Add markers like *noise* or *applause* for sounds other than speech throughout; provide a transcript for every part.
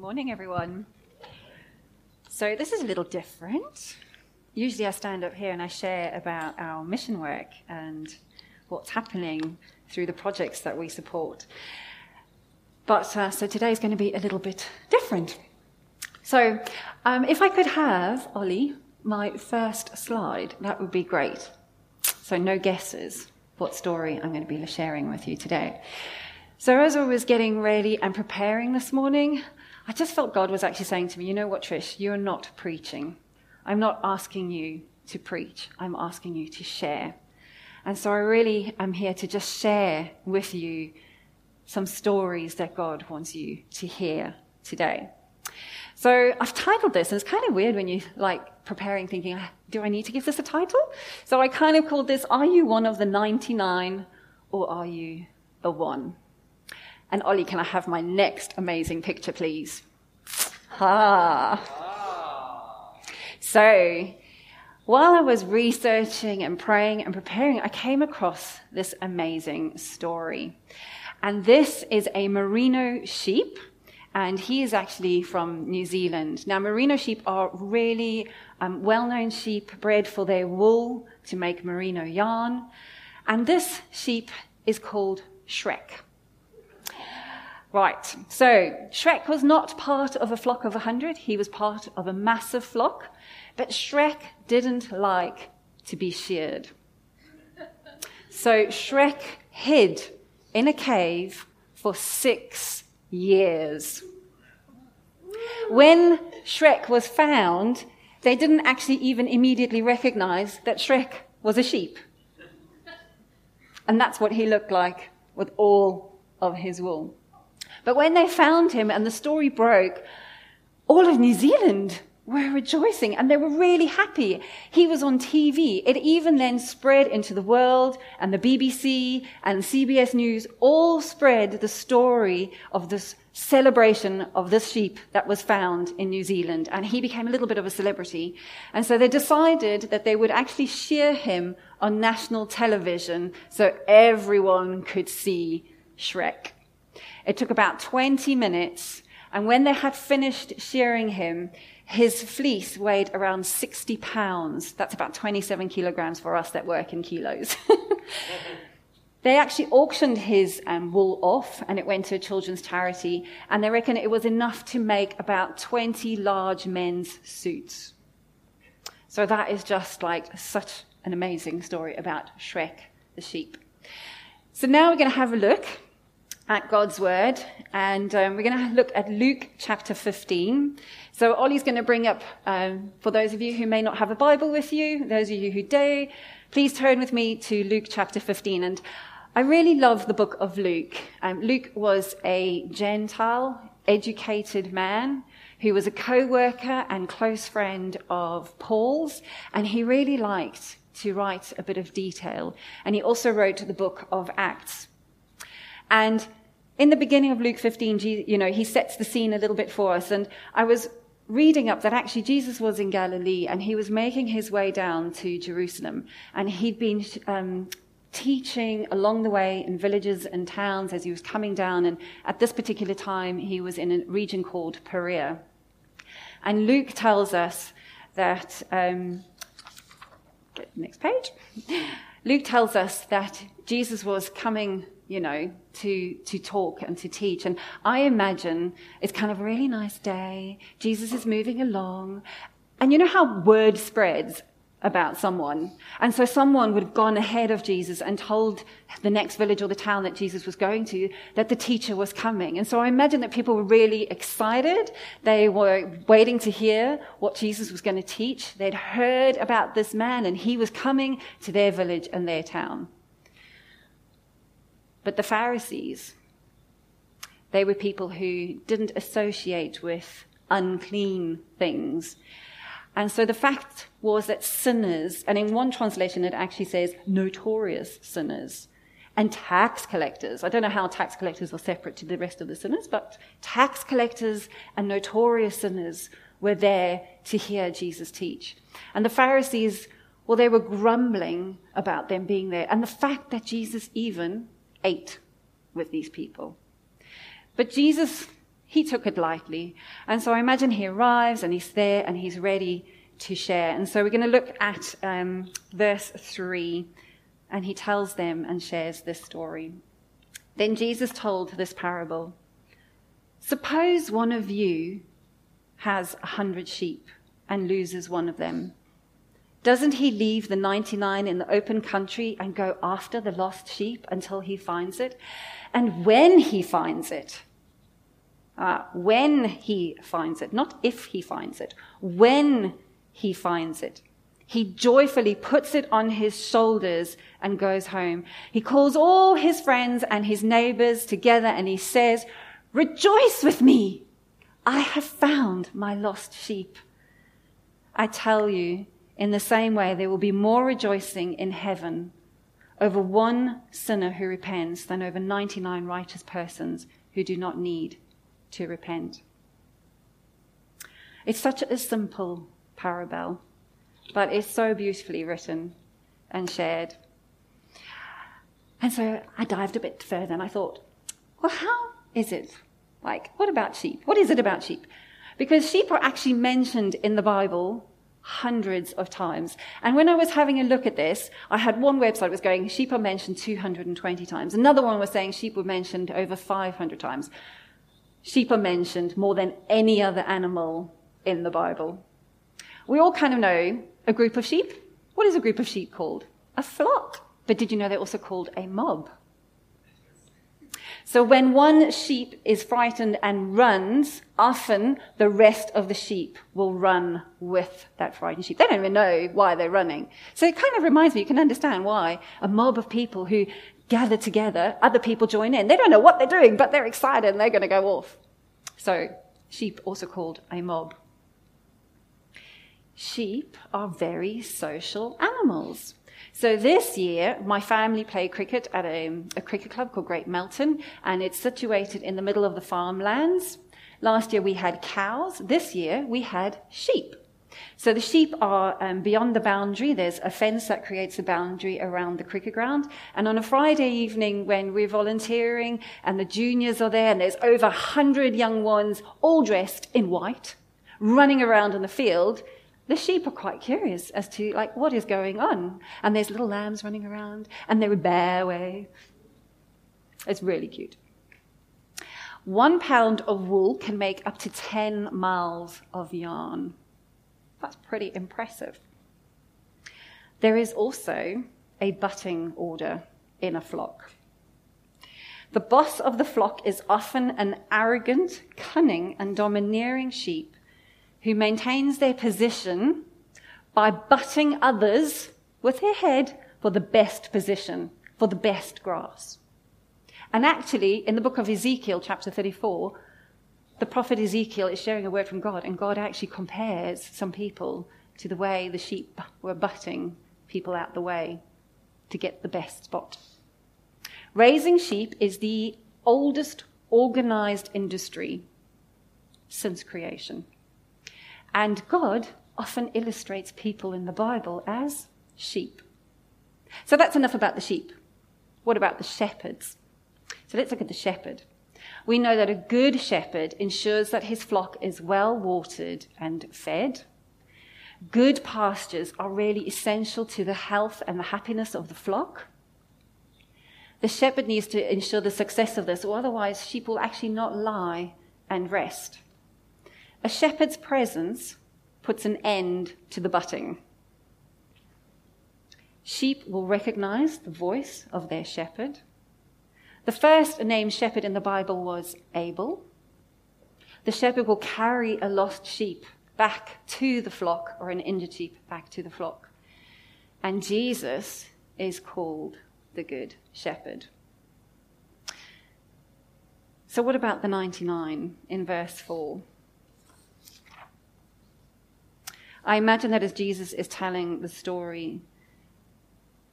Morning, everyone. So, this is a little different. Usually, I stand up here and I share about our mission work and what's happening through the projects that we support. But uh, so today is going to be a little bit different. So, um, if I could have, Ollie, my first slide, that would be great. So, no guesses what story I'm going to be sharing with you today. So, as I was getting ready and preparing this morning, I just felt God was actually saying to me, you know what, Trish, you're not preaching. I'm not asking you to preach, I'm asking you to share. And so I really am here to just share with you some stories that God wants you to hear today. So I've titled this, and it's kind of weird when you like preparing, thinking, ah, do I need to give this a title? So I kind of called this, Are You One of the 99 or Are You the One? And Ollie, can I have my next amazing picture, please? Ha. So, while I was researching and praying and preparing, I came across this amazing story. And this is a merino sheep, and he is actually from New Zealand. Now, merino sheep are really um, well known sheep bred for their wool to make merino yarn. And this sheep is called Shrek. Right, so Shrek was not part of a flock of a hundred, he was part of a massive flock, but Shrek didn't like to be sheared. So Shrek hid in a cave for six years. When Shrek was found, they didn't actually even immediately recognize that Shrek was a sheep. And that's what he looked like with all of his wool. But when they found him and the story broke, all of New Zealand were rejoicing and they were really happy. He was on TV. It even then spread into the world and the BBC and CBS News all spread the story of this celebration of this sheep that was found in New Zealand. And he became a little bit of a celebrity. And so they decided that they would actually shear him on national television so everyone could see Shrek. It took about 20 minutes, and when they had finished shearing him, his fleece weighed around 60 pounds. That's about 27 kilograms for us that work in kilos. *laughs* they actually auctioned his um, wool off, and it went to a children's charity, and they reckon it was enough to make about 20 large men's suits. So that is just like such an amazing story about Shrek the sheep. So now we're going to have a look at God's word, and um, we're going to look at Luke chapter 15. So Ollie's going to bring up, um, for those of you who may not have a Bible with you, those of you who do, please turn with me to Luke chapter 15. And I really love the book of Luke. Um, Luke was a Gentile, educated man who was a co-worker and close friend of Paul's, and he really liked to write a bit of detail. And he also wrote the book of Acts. And in the beginning of Luke 15, you know, he sets the scene a little bit for us. And I was reading up that actually Jesus was in Galilee and he was making his way down to Jerusalem. And he'd been um, teaching along the way in villages and towns as he was coming down. And at this particular time, he was in a region called Perea. And Luke tells us that, um, next page. Luke tells us that Jesus was coming you know, to, to talk and to teach. And I imagine it's kind of a really nice day. Jesus is moving along. And you know how word spreads about someone? And so someone would have gone ahead of Jesus and told the next village or the town that Jesus was going to that the teacher was coming. And so I imagine that people were really excited. They were waiting to hear what Jesus was going to teach. They'd heard about this man and he was coming to their village and their town. But the Pharisees, they were people who didn't associate with unclean things. And so the fact was that sinners, and in one translation it actually says notorious sinners, and tax collectors. I don't know how tax collectors are separate to the rest of the sinners, but tax collectors and notorious sinners were there to hear Jesus teach. And the Pharisees, well, they were grumbling about them being there. And the fact that Jesus even ate with these people. But Jesus, he took it lightly. And so I imagine he arrives and he's there and he's ready to share. And so we're going to look at um, verse 3, and he tells them and shares this story. Then Jesus told this parable Suppose one of you has a hundred sheep and loses one of them. Doesn't he leave the 99 in the open country and go after the lost sheep until he finds it? And when he finds it, uh, when he finds it, not if he finds it, when he finds it, he joyfully puts it on his shoulders and goes home. He calls all his friends and his neighbors together and he says, Rejoice with me! I have found my lost sheep. I tell you, in the same way, there will be more rejoicing in heaven over one sinner who repents than over 99 righteous persons who do not need to repent. It's such a simple parable, but it's so beautifully written and shared. And so I dived a bit further and I thought, well, how is it? Like, what about sheep? What is it about sheep? Because sheep are actually mentioned in the Bible hundreds of times. And when I was having a look at this, I had one website was going, sheep are mentioned 220 times. Another one was saying sheep were mentioned over 500 times. Sheep are mentioned more than any other animal in the Bible. We all kind of know a group of sheep. What is a group of sheep called? A flock. But did you know they're also called a mob? So when one sheep is frightened and runs, often the rest of the sheep will run with that frightened sheep. They don't even know why they're running. So it kind of reminds me, you can understand why a mob of people who gather together, other people join in. They don't know what they're doing, but they're excited and they're going to go off. So sheep also called a mob. Sheep are very social animals. So this year, my family played cricket at a, a, cricket club called Great Melton, and it's situated in the middle of the farmlands. Last year we had cows. This year we had sheep. So the sheep are um, beyond the boundary. There's a fence that creates a boundary around the cricket ground. And on a Friday evening when we're volunteering and the juniors are there and there's over a hundred young ones all dressed in white running around in the field, the sheep are quite curious as to like what is going on. And there's little lambs running around and they would bear away. It's really cute. One pound of wool can make up to 10 miles of yarn. That's pretty impressive. There is also a butting order in a flock. The boss of the flock is often an arrogant, cunning, and domineering sheep who maintains their position by butting others with their head for the best position, for the best grass. And actually, in the book of Ezekiel, chapter 34, the prophet Ezekiel is sharing a word from God, and God actually compares some people to the way the sheep were butting people out the way to get the best spot. Raising sheep is the oldest organized industry since creation. And God often illustrates people in the Bible as sheep. So that's enough about the sheep. What about the shepherds? So let's look at the shepherd. We know that a good shepherd ensures that his flock is well watered and fed. Good pastures are really essential to the health and the happiness of the flock. The shepherd needs to ensure the success of this, or otherwise, sheep will actually not lie and rest. A shepherd's presence puts an end to the butting. Sheep will recognize the voice of their shepherd. The first named shepherd in the Bible was Abel. The shepherd will carry a lost sheep back to the flock or an injured sheep back to the flock. And Jesus is called the Good Shepherd. So, what about the 99 in verse 4? I imagine that as Jesus is telling the story,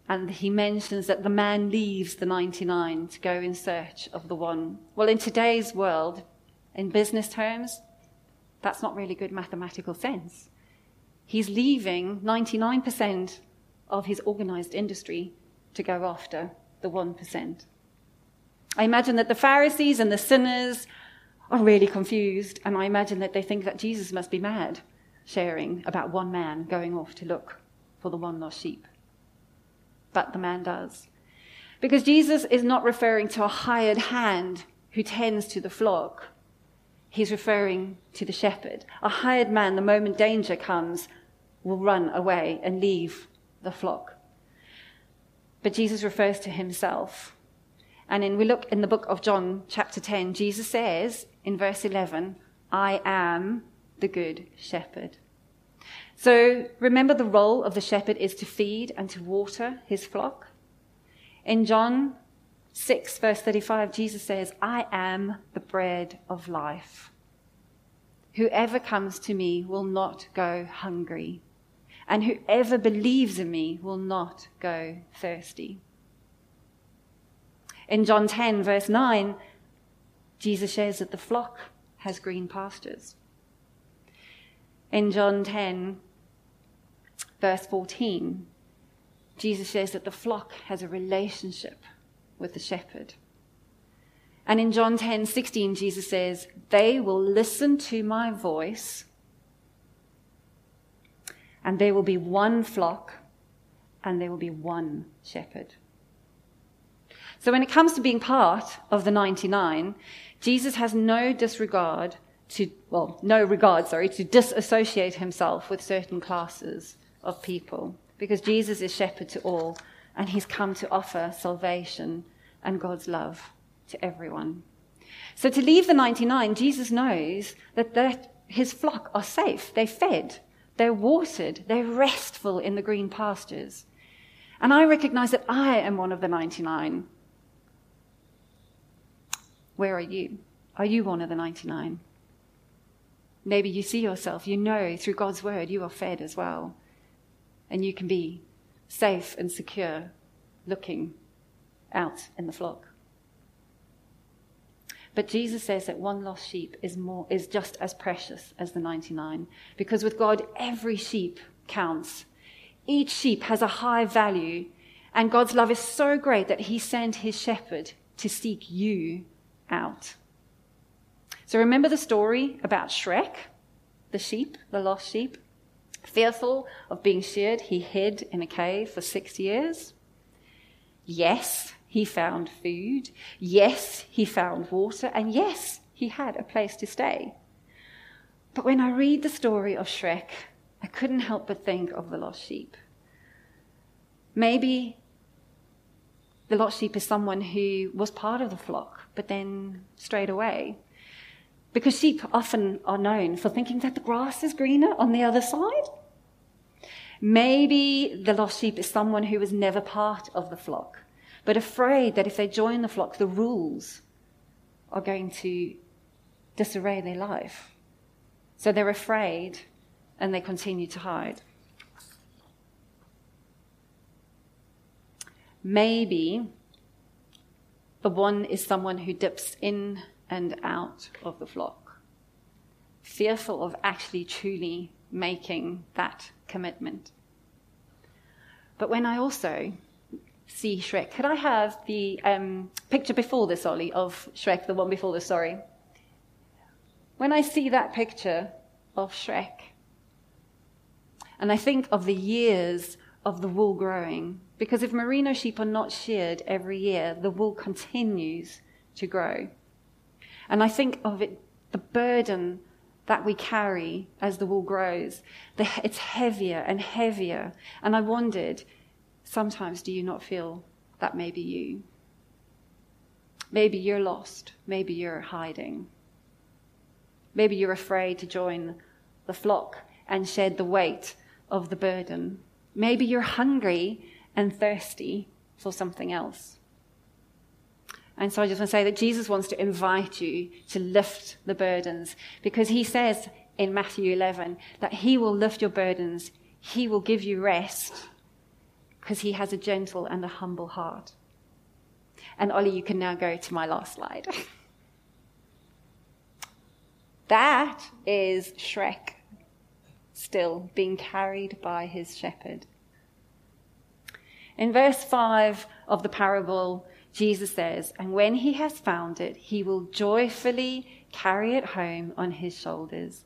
and he mentions that the man leaves the 99 to go in search of the one. Well, in today's world, in business terms, that's not really good mathematical sense. He's leaving 99% of his organized industry to go after the 1%. I imagine that the Pharisees and the sinners are really confused, and I imagine that they think that Jesus must be mad, sharing about one man going off to look for the one lost sheep. But the man does. Because Jesus is not referring to a hired hand who tends to the flock. He's referring to the shepherd. A hired man, the moment danger comes, will run away and leave the flock. But Jesus refers to himself. And in, we look in the book of John, chapter 10, Jesus says in verse 11, I am the good shepherd. So remember the role of the shepherd is to feed and to water his flock. In John 6, verse 35, Jesus says, I am the bread of life. Whoever comes to me will not go hungry, and whoever believes in me will not go thirsty. In John 10, verse 9, Jesus shares that the flock has green pastures. In John 10, verse 14, Jesus says that the flock has a relationship with the shepherd. And in John 10 16, Jesus says, They will listen to my voice, and there will be one flock, and there will be one shepherd. So when it comes to being part of the 99, Jesus has no disregard to, well, no regard, sorry, to disassociate himself with certain classes of people because Jesus is shepherd to all and he's come to offer salvation and God's love to everyone. So to leave the 99, Jesus knows that his flock are safe. They're fed, they're watered, they're restful in the green pastures. And I recognize that I am one of the 99. Where are you? Are you one of the 99? Maybe you see yourself, you know through God's word you are fed as well. And you can be safe and secure looking out in the flock. But Jesus says that one lost sheep is more is just as precious as the 99 because with God every sheep counts. Each sheep has a high value and God's love is so great that he sent his shepherd to seek you out. So remember the story about Shrek, the sheep, the lost sheep? Fearful of being sheared, he hid in a cave for six years. Yes, he found food. Yes, he found water. And yes, he had a place to stay. But when I read the story of Shrek, I couldn't help but think of the lost sheep. Maybe the lost sheep is someone who was part of the flock, but then strayed away. Because sheep often are known for thinking that the grass is greener on the other side. Maybe the lost sheep is someone who was never part of the flock, but afraid that if they join the flock, the rules are going to disarray their life. So they're afraid and they continue to hide. Maybe the one is someone who dips in and out of the flock, fearful of actually truly making that commitment. But when I also see Shrek, could I have the um, picture before this, Ollie, of Shrek, the one before this, sorry? When I see that picture of Shrek, and I think of the years of the wool growing, because if merino sheep are not sheared every year, the wool continues to grow. And I think of it, the burden that we carry as the wool grows. The, it's heavier and heavier. And I wondered, sometimes do you not feel that maybe you? Maybe you're lost. Maybe you're hiding. Maybe you're afraid to join the flock and shed the weight of the burden. Maybe you're hungry and thirsty for something else. And so I just want to say that Jesus wants to invite you to lift the burdens because he says in Matthew 11 that he will lift your burdens, he will give you rest because he has a gentle and a humble heart. And Ollie, you can now go to my last slide. *laughs* that is Shrek still being carried by his shepherd. In verse 5 of the parable, Jesus says, And when he has found it, he will joyfully carry it home on his shoulders.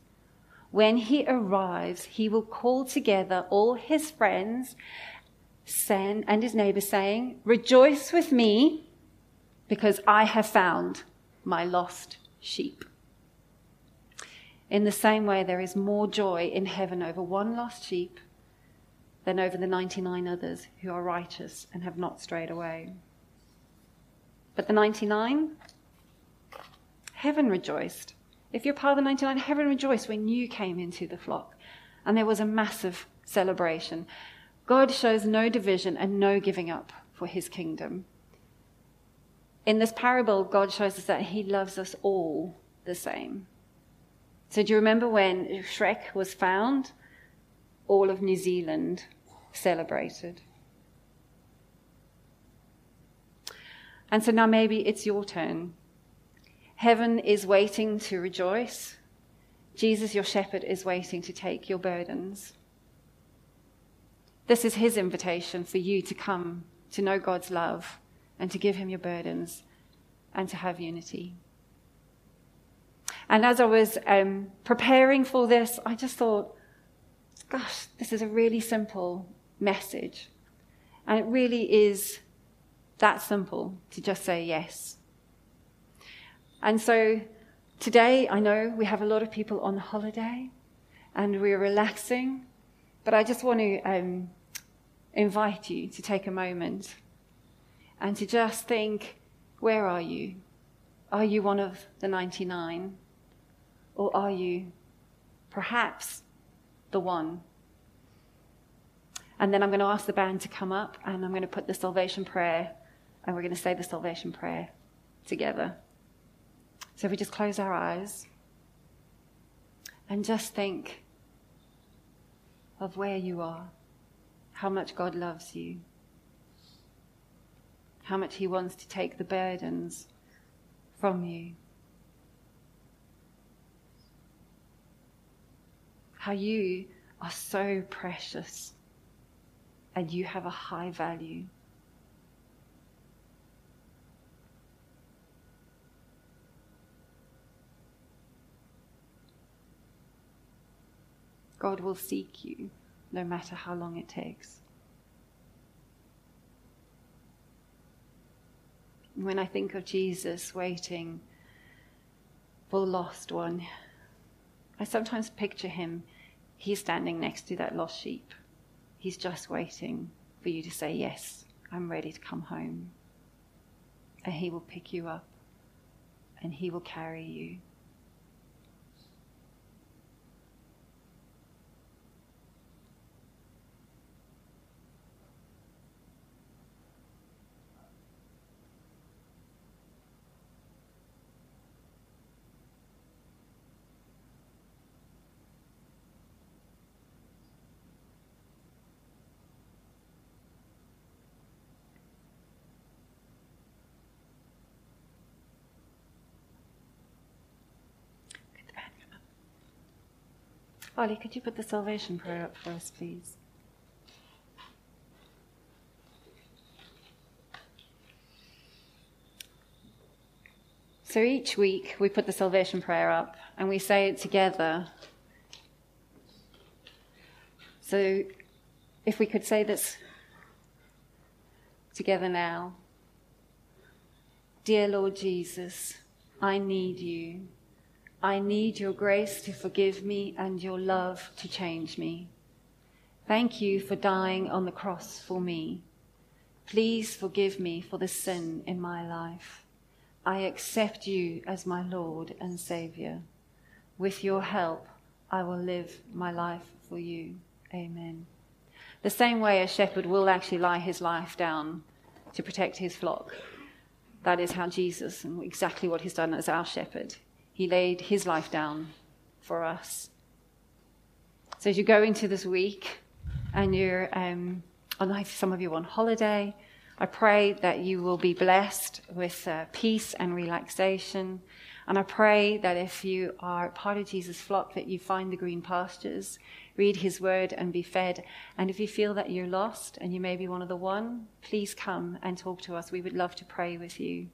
When he arrives, he will call together all his friends and his neighbors, saying, Rejoice with me, because I have found my lost sheep. In the same way, there is more joy in heaven over one lost sheep than over the 99 others who are righteous and have not strayed away. But the 99, heaven rejoiced. If you're part of the 99, heaven rejoiced when you came into the flock. And there was a massive celebration. God shows no division and no giving up for his kingdom. In this parable, God shows us that he loves us all the same. So, do you remember when Shrek was found? All of New Zealand celebrated. And so now maybe it's your turn. Heaven is waiting to rejoice. Jesus, your shepherd, is waiting to take your burdens. This is his invitation for you to come to know God's love and to give him your burdens and to have unity. And as I was um, preparing for this, I just thought, gosh, this is a really simple message. And it really is that simple to just say yes. And so today, I know we have a lot of people on holiday and we're relaxing, but I just want to um, invite you to take a moment and to just think where are you? Are you one of the 99? Or are you perhaps the one? And then I'm going to ask the band to come up and I'm going to put the salvation prayer and we're going to say the salvation prayer together. So if we just close our eyes and just think of where you are, how much God loves you, how much He wants to take the burdens from you. How you are so precious and you have a high value. God will seek you no matter how long it takes. When I think of Jesus waiting for the lost one, I sometimes picture him, he's standing next to that lost sheep. He's just waiting for you to say, Yes, I'm ready to come home. And he will pick you up and he will carry you. Ollie, could you put the salvation prayer up for us, please? So each week we put the salvation prayer up and we say it together. So if we could say this together now Dear Lord Jesus, I need you. I need your grace to forgive me and your love to change me. Thank you for dying on the cross for me. Please forgive me for the sin in my life. I accept you as my Lord and Savior. With your help, I will live my life for you. Amen. The same way a shepherd will actually lie his life down to protect his flock. That is how Jesus, and exactly what he's done as our shepherd, he laid his life down for us. So as you go into this week and you're, um, on, some of you on holiday, I pray that you will be blessed with uh, peace and relaxation. And I pray that if you are part of Jesus' flock, that you find the green pastures, read his word and be fed. And if you feel that you're lost and you may be one of the one, please come and talk to us. We would love to pray with you.